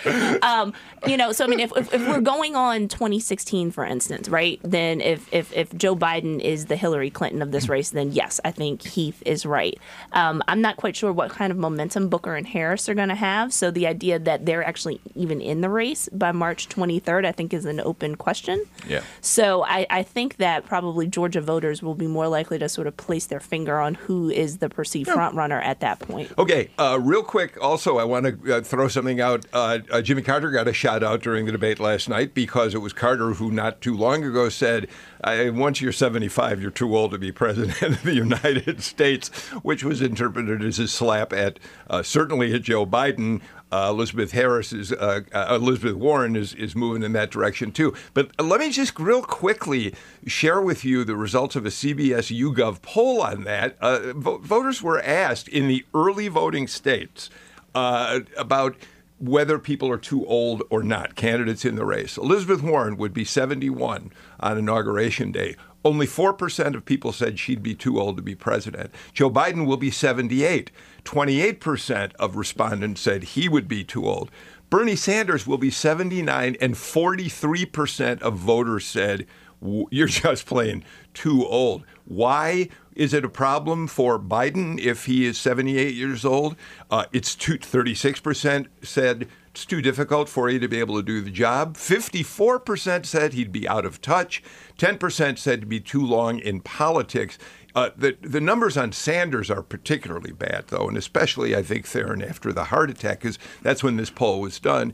Um, you know, so I mean, if, if, if we're going on 2016, for instance, right? Then if, if if Joe Biden is the Hillary Clinton of this race, then yes, I think Heath is right. Um, I'm not quite sure what kind of momentum Booker and Harris are going to have. So the idea that they're actually even in the race by March 23rd, I think, is an open question. Yeah. So I, I think that probably Georgia voters will be more likely to sort of place their finger on who is the perceived front runner at that point. Okay, uh, real quick. Also, I want to uh, throw something out. Uh, uh, Jimmy Carter got a shout out during the debate last night because it was Carter who, not too long ago, said, I, "Once you're 75, you're too old to be president *laughs* of the United States," which was interpreted as a slap at uh, certainly at Joe Biden. Uh, Elizabeth Harris is uh, uh, Elizabeth Warren is, is moving in that direction too. But let me just real quickly share with you the results of a CBS YouGov poll on that. Uh, vo- voters were asked in the early voting states uh, about whether people are too old or not, candidates in the race. Elizabeth Warren would be 71 on Inauguration Day. Only 4% of people said she'd be too old to be president. Joe Biden will be 78. 28% of respondents said he would be too old. Bernie Sanders will be 79, and 43% of voters said, You're *laughs* just plain too old. Why is it a problem for Biden if he is 78 years old? Uh, it's two, 36% said it's too difficult for you to be able to do the job. 54% said he'd be out of touch. 10% said to be too long in politics. Uh, the, the numbers on Sanders are particularly bad, though, and especially, I think, Tharon, after the heart attack, because that's when this poll was done.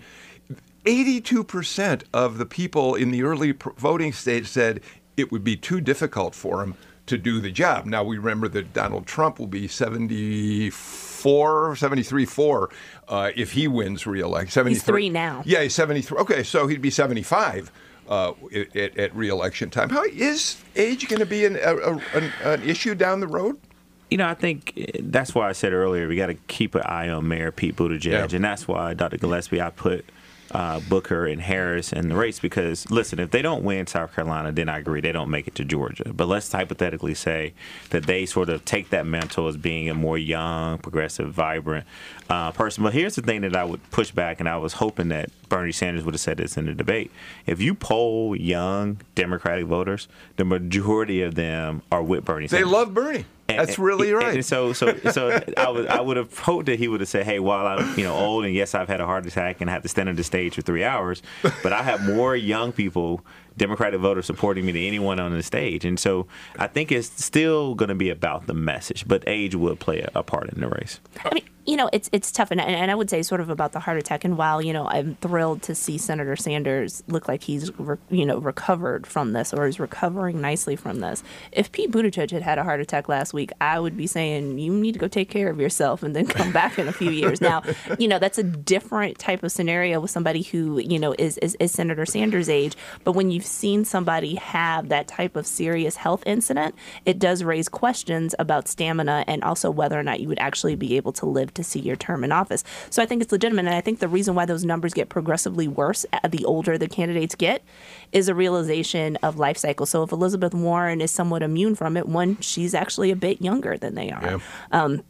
82% of the people in the early voting state said it would be too difficult for him to do the job. Now, we remember that Donald Trump will be 74, 73, 4 uh, if he wins re-election. 73. three now. Yeah, he's 73. Okay, so he'd be 75 uh, at, at, at re-election time. How is age going to be an, a, a, an, an issue down the road? you know, I think eh, that's why I said earlier we got to keep an eye on Mayor Pete Buttigieg, Yeah. and that's why Dr. Gillespie I put uh, Booker and Harris in the race because listen, if they don't win South Carolina, then I agree they don't make it to Georgia. But let's hypothetically say that they sort of take that mantle as being a more young, progressive, vibrant uh, person. But here's the thing that I would push back, and I was hoping that Bernie Sanders would have said this in the debate. If you poll young Democratic voters, the majority of them are with Bernie They Sanders. love Bernie. And- That's really and- right. And so, so, so I would, I would have hoped that he would have said, "Hey, while I'm, you know, old and yes, I've had a heart attack and I have to stand on the stage for three hours, but I have more young people, Democratic voters, supporting me to anyone on the stage." And so, I think it's still going to be about the message, but age will play a, a part in the race. I mean, you know, it's it's tough, and, and I would say sort of about the heart attack. And while you know, I'm thrilled to see Senator Sanders look like he's re, you know recovered from this or is recovering nicely from this. If Pete Buttigieg had had a heart attack last week, I would be saying you need to go take care of yourself and then come back in a few years. Now, *laughs* you know, that's a different type of scenario with somebody who you know is is, is Senator Sanders' age. But when you've seen somebody have that type of serious health incident, it does raise questions about stamina and also whether or not you would actually be able to live to see your term in office. So I think it's legitimate. And I think the reason why those numbers get progressively worse uh, the older the candidates get is a realization of life cycle. So if Elizabeth Warren is somewhat immune from it, one, she's actually a bit younger than they are. Um,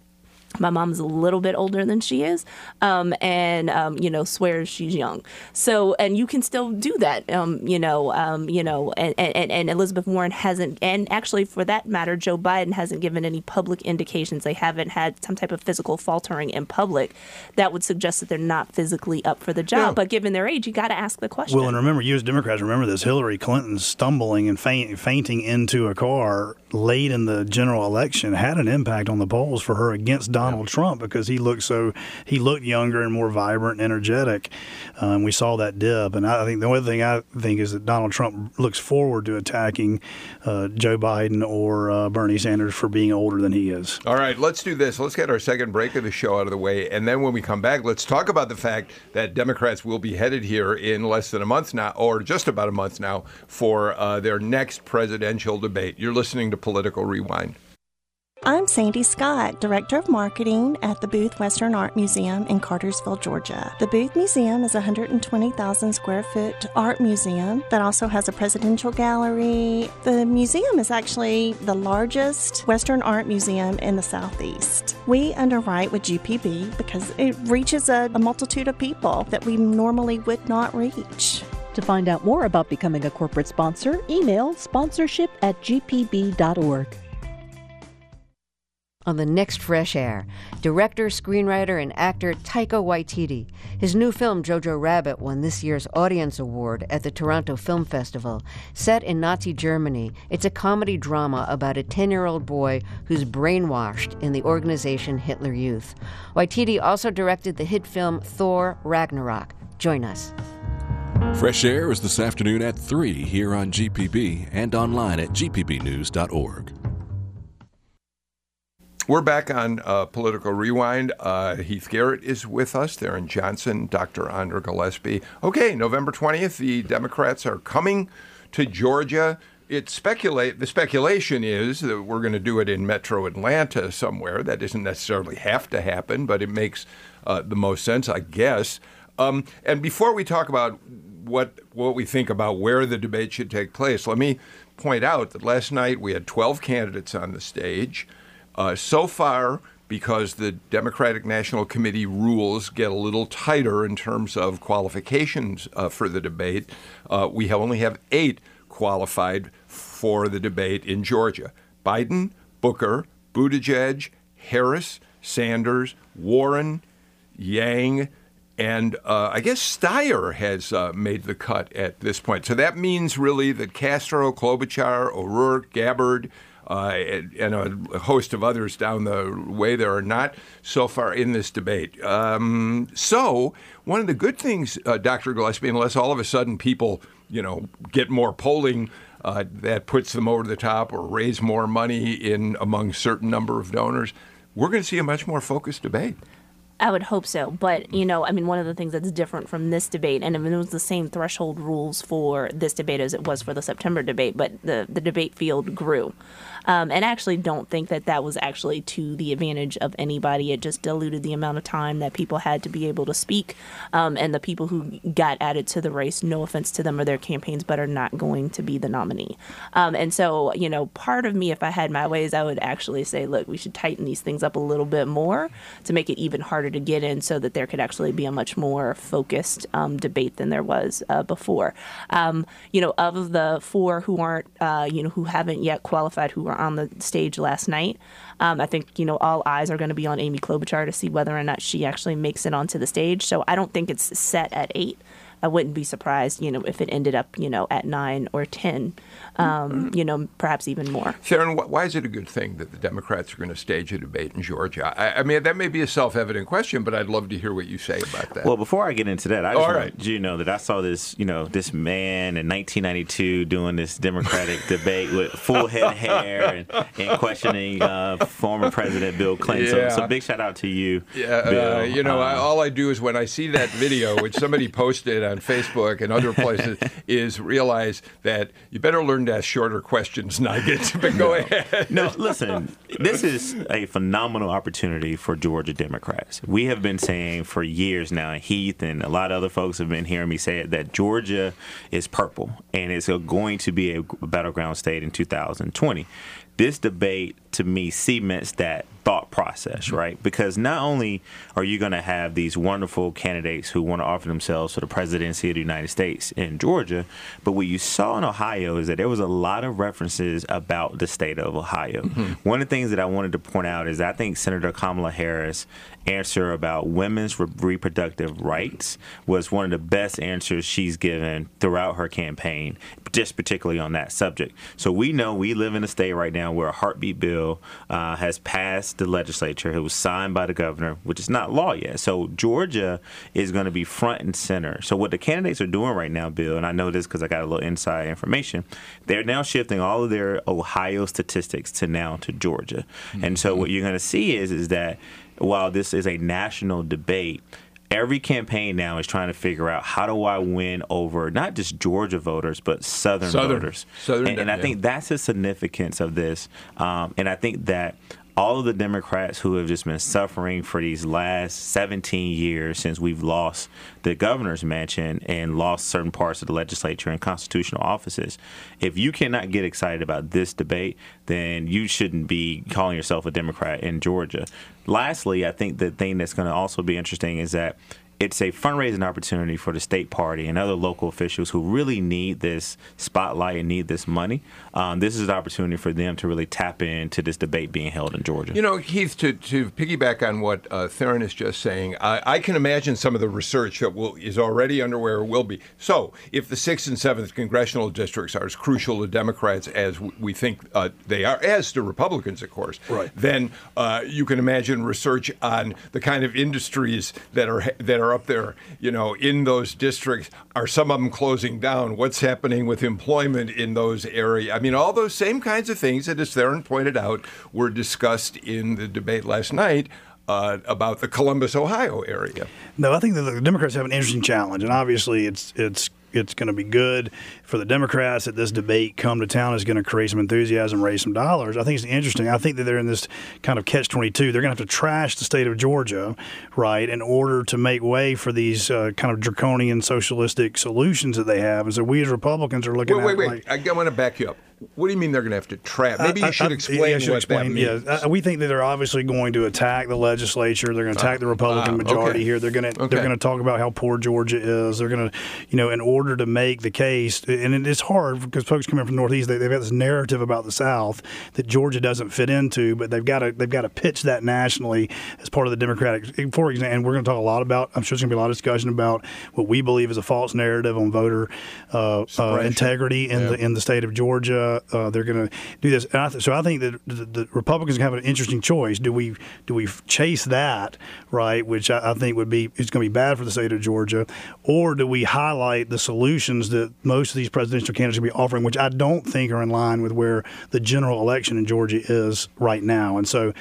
my mom's a little bit older than she is, um, and um, you know swears she's young. So, and you can still do that, um, you know, um, you know, and, and, and Elizabeth Warren hasn't, and actually for that matter, Joe Biden hasn't given any public indications. They haven't had some type of physical faltering in public that would suggest that they're not physically up for the job. Yeah. But given their age, you got to ask the question. Well, and remember, you as Democrats remember this: Hillary Clinton stumbling and faint, fainting into a car late in the general election had an impact on the polls for her against Donald Trump because he looked so he looked younger and more vibrant and energetic. Um, we saw that dip, and I think the only thing I think is that Donald Trump looks forward to attacking uh, Joe Biden or uh, Bernie Sanders for being older than he is. All right, let's do this. Let's get our second break of the show out of the way. And then when we come back, let's talk about the fact that Democrats will be headed here in less than a month now, or just about a month now, for uh, their next presidential debate. You're listening to Political Rewind. I'm Sandy Scott, Director of Marketing at the Booth Western Art Museum in Cartersville, Georgia. The Booth Museum is a 120,000 square foot art museum that also has a presidential gallery. The museum is actually the largest Western art museum in the Southeast. We underwrite with GPB because it reaches a, a multitude of people that we normally would not reach. To find out more about becoming a corporate sponsor, email sponsorship at gpb.org. on the next Fresh Air. Director, screenwriter, and actor Taika Waititi. His new film, Jojo Rabbit, won this year's Audience Award at the Toronto Film Festival. Set in Nazi Germany, it's a comedy drama about a 10 year old boy who's brainwashed in the organization Hitler Youth. Waititi also directed the hit film Thor Ragnarok. Join us. Fresh Air is this afternoon at 3 here on GPB and online at gpbnews.org. We're back on uh, Political Rewind. Uh, Heath Garrett is with us. Tharon Johnson, Dr. Andra Gillespie. Okay, November 20th, the Democrats are coming to Georgia. It speculate the speculation is that we're going to do it in Metro Atlanta somewhere. That doesn't necessarily have to happen, but it makes uh, the most sense, I guess. Um, and before we talk about what what we think about where the debate should take place, let me point out that last night we had 12 candidates on the stage. Uh, so far, because the Democratic National Committee rules get a little tighter in terms of qualifications uh, for the debate, uh, we have only have eight qualified for the debate in Georgia: Biden, Booker, Buttigieg, Harris, Sanders, Warren, Yang. And uh, I guess Steyer has uh, made the cut at this point. So that means really that Castro, Klobuchar, O'Rourke, Gabbard, and, and a host of others down the way that are not so far in this debate. Um, so one of the good things, uh, Dr. Gillespie, unless all of a sudden people, you know, get more polling uh, that puts them over the top or raise more money in among certain number of donors, we're going to see a much more focused debate. I would hope so. But, you know, I mean, one of the things that's different from this debate, and I mean, it was the same threshold rules for this debate as it was for the September debate, but the, the debate field grew. Um, and I actually don't think that that was actually to the advantage of anybody. It just diluted the amount of time that people had to be able to speak. Um, and the people who got added to the race, no offense to them or their campaigns, but are not going to be the nominee. Um, and so, you know, part of me, if I had my ways, I would actually say, look, we should tighten these things up a little bit more to make it even harder to get in so that there could actually be a much more focused um, debate than there was uh, before. Um, you know, of the four who aren't, uh, you know, who haven't yet qualified, who are on the stage last night. Um, I think you know all eyes are going to be on Amy Klobuchar to see whether or not she actually makes it onto the stage. So I don't think it's set at eight. I wouldn't be surprised, you know, if it ended up, you know, at nine or ten, um, you know, perhaps even more. Tharon, why is it a good thing that the Democrats are going to stage a debate in Georgia? I, I mean, that may be a self-evident question, but I'd love to hear what you say about that. Well, before I get into that, I just All want right. you to know that I saw this, you know, this man in 1992 doing this Democratic *laughs* debate with full head of hair and, and questioning uh, former President Bill Clinton. Yeah. So, so big shout out to you, Yeah, Bill. uh, you know, I, Um, all I do is when I see that video, which somebody posted on Facebook and other places, *laughs* is realize that you better learn to ask shorter questions, Nigut. *laughs* But go ahead. No, listen, this is a phenomenal opportunity for Georgia Democrats. We have been saying for years now, and Heath and a lot of other folks have been hearing me say it, that Georgia is purple and it's going to be a battleground state in 2020. This debate, to me, cements that thought process, right? Because not only are you going to have these wonderful candidates who want to offer themselves for the presidency of the United States in Georgia, but what you saw in Ohio is that there was a lot of references about the state of Ohio. One of the things that I wanted to point out is I think Senator Kamala Harris' answer about women's re- reproductive rights was one of the best answers she's given throughout her campaign, just particularly on that subject. So we know we live in a state right now where a heartbeat bill uh, has passed the legislature. It was signed by the governor, which is not law yet. So Georgia is going to be front and center. So what the candidates are doing right now, Bill, and I know this because I got a little inside information, they're now shifting all of their Ohio statistics to now to Georgia. And so what you're going to see is is that while this is a national debate, every campaign now is trying to figure out how do I win over not just Georgia voters but Southern, Southern. voters. Southern, and, and I yeah. think that's the significance of this. Um, and I think that all of the Democrats who have just been suffering for these last 17 years since we've lost the governor's mansion and lost certain parts of the legislature and constitutional offices, if you cannot get excited about this debate, then you shouldn't be calling yourself a Democrat in Georgia. Lastly, I think the thing that's going to also be interesting is that it's a fundraising opportunity for the state party and other local officials who really need this spotlight and need this money. Um, this is an opportunity for them to really tap into this debate being held in Georgia. You know, Heath, to, to piggyback on what uh, Tharon is just saying, I, I can imagine some of the research that will is already underway or will be. So, if the sixth and seventh congressional districts are as crucial to Democrats as we think uh, they are, as to Republicans, of course, Right. then uh, you can imagine research on the kind of industries that are that are up there. You know, in those districts, are some of them closing down? What's happening with employment in those areas? I mean, all those same kinds of things that, as Tharon pointed out, were discussed in the debate last night. Uh, about the Columbus, Ohio area. No, I think that the Democrats have an interesting challenge, and obviously it's it's it's going to be good for the Democrats that this debate come to town is going to create some enthusiasm, raise some dollars. I think it's interesting. I think that they're in this kind of catch twenty two. They're going to have to trash the state of Georgia, right, in order to make way for these uh, kind of draconian socialistic solutions that they have. And so we as Republicans are looking Wait, at wait, wait! like. I, want to back you up. What do you mean they're going to have to trap? Maybe you should I- explain yeah, I should what explain. Yeah, Uh, we think that they're obviously going to attack the legislature. They're going to attack the Republican ah, majority okay. here. They're going to Okay. they're going to talk about how poor Georgia is. They're going to, you know, in order to make the case, and it's hard because folks coming from the Northeast, they, they've got this narrative about the South that Georgia doesn't fit into, but they've got to they've got to pitch that nationally as part of the Democratic. For example, and we're going to talk a lot about. I'm sure there's going to be a lot of discussion about what we believe is a false narrative on voter uh, uh, integrity in Yeah. the in the state of Georgia. Uh, they're going to do this, and I th- so I think that the, the Republicans have an interesting choice. Do we do we chase that right, which I, I think would be it's going to be bad for the state of Georgia, or do we highlight the solutions that most of these presidential candidates will be offering, which I don't think are in line with where the general election in Georgia is right now, and so.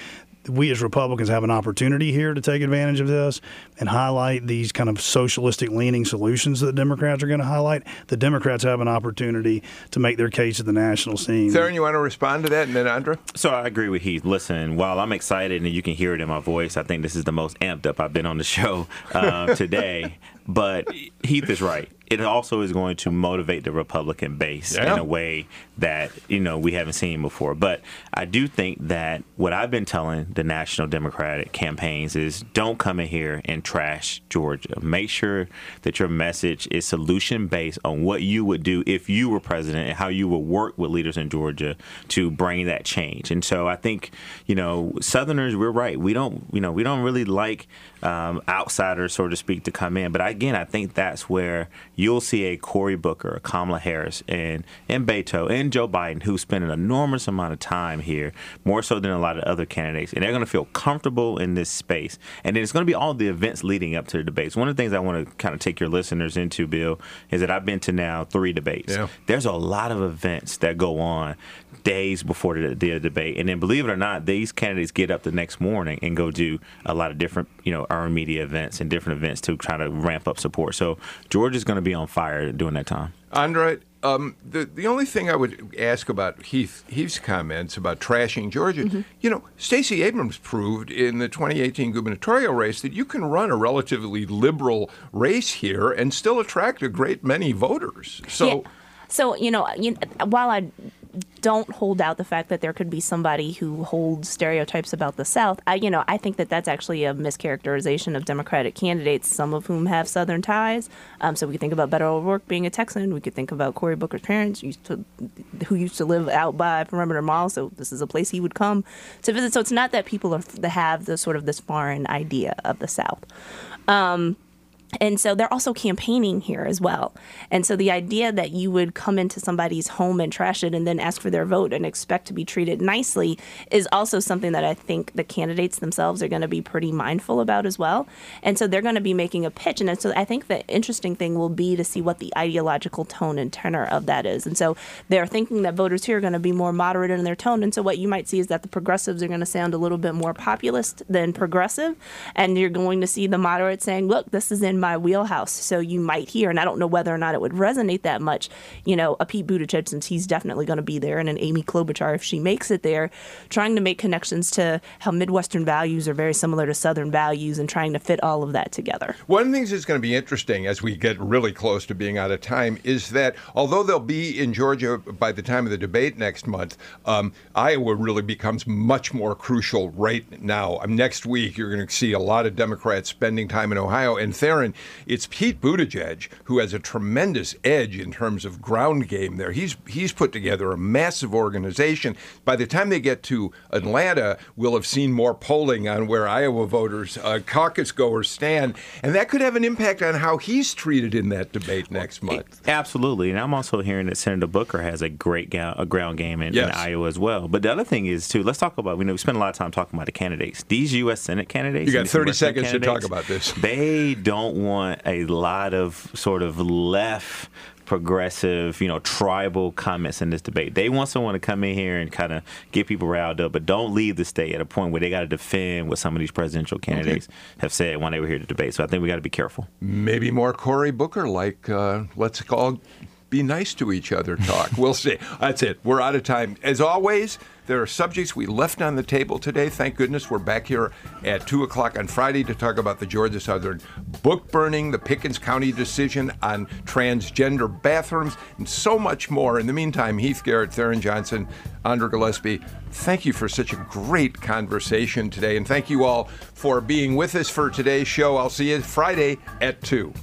we as Republicans have an opportunity here to take advantage of this and highlight these kind of socialistic leaning solutions that the Democrats are going to highlight. The Democrats have an opportunity to make their case at the national scene. Tharon, you want to respond to that, and then Andra? So I agree with Heath. Listen, while I'm excited and you can hear it in my voice, I think this is the most amped up I've been on the show uh, *laughs* today. But Heath is right it also is going to motivate the Republican base yeah. in a way that you know we haven't seen before. But I do think that what I've been telling the national Democratic campaigns is don't come in here and trash Georgia. Make sure that your message is solution based on what you would do if you were president and how you would work with leaders in Georgia to bring that change. And so I think you know Southerners, we're right. We don't you know we don't really like um, outsiders, so to speak, to come in. But again, I think that's where you'll see a Cory Booker, a Kamala Harris, and and Beto and Joe Biden who spend an enormous amount of time here, more so than a lot of other candidates, and they're going to feel comfortable in this space. And then it's going to be all the events leading up to the debates. One of the things I want to kind of take your listeners into, Bill, is that I've been to now three debates. Yeah. There's a lot of events that go on days before the, the debate, and then believe it or not, these candidates get up the next morning and go do a lot of different, you know, earned media events and different events to try to ramp up support. So Georgia's going to be on fire during that time. Andra, um, the the only thing I would ask about Heath Heath's comments about trashing Georgia, mm-hmm. you know, Stacey Abrams proved in the 2018 gubernatorial race that you can run a relatively liberal race here and still attract a great many voters. So. Yeah. So you know, you, while I don't hold out the fact that there could be somebody who holds stereotypes about the South. I, you know, I think that that's actually a mischaracterization of Democratic candidates, some of whom have Southern ties. Um, so we think about Beto O'Rourke being a Texan. We could think about Cory Booker's parents, used to, who used to live out by Perimeter Mall. So this is a place he would come to visit. So it's not that people are, have the sort of this foreign idea of the South. Um, and so they're also campaigning here as well. And so the idea that you would come into somebody's home and trash it and then ask for their vote and expect to be treated nicely is also something that I think the candidates themselves are going to be pretty mindful about as well. And so they're going to be making a pitch. And so I think the interesting thing will be to see what the ideological tone and tenor of that is. And so they're thinking that voters here are going to be more moderate in their tone. And so what you might see is that the progressives are going to sound a little bit more populist than progressive. And you're going to see the moderates saying, look, this is in my wheelhouse. So you might hear, and I don't know whether or not it would resonate that much, you know, a Pete Buttigieg, since he's definitely going to be there, and an Amy Klobuchar, if she makes it there, trying to make connections to how Midwestern values are very similar to Southern values and trying to fit all of that together. One of the things that's going to be interesting as we get really close to being out of time is that although they'll be in Georgia by the time of the debate next month, um, Iowa really becomes much more crucial right now. Um, next week, you're going to see a lot of Democrats spending time in Ohio. And Tharon, it's Pete Buttigieg who has a tremendous edge in terms of ground game there. He's he's put together a massive organization. By the time they get to Atlanta, we'll have seen more polling on where Iowa voters, uh, caucus goers stand, and that could have an impact on how he's treated in that debate next month. Absolutely, and I'm also hearing that Senator Booker has a great ga- a ground game in, yes. in, Iowa as well. But the other thing is too. Let's talk about. We know we spend a lot of time talking about the candidates. These U.S. Senate candidates. You got 30 seconds to talk about this. They don't want a lot of sort of left progressive, you know, tribal comments in this debate. They want someone to come in here and kind of get people riled up, but don't leave the state at a point where they got to defend what some of these presidential candidates okay. have said when they were here to debate. So I think we got to be careful. Maybe more Cory Booker, like uh, let's call be nice to each other talk. we'll see. That's it. We're out of time. As always, there are subjects we left on the table today. Thank goodness we're back here at 2 o'clock on Friday to talk about the Georgia Southern book burning, the Pickens County decision on transgender bathrooms, and so much more. In the meantime, Heath Garrett, Tharon Johnson, Andra Gillespie, thank you for such a great conversation today. And thank you all for being with us for today's show. I'll see you Friday at 2.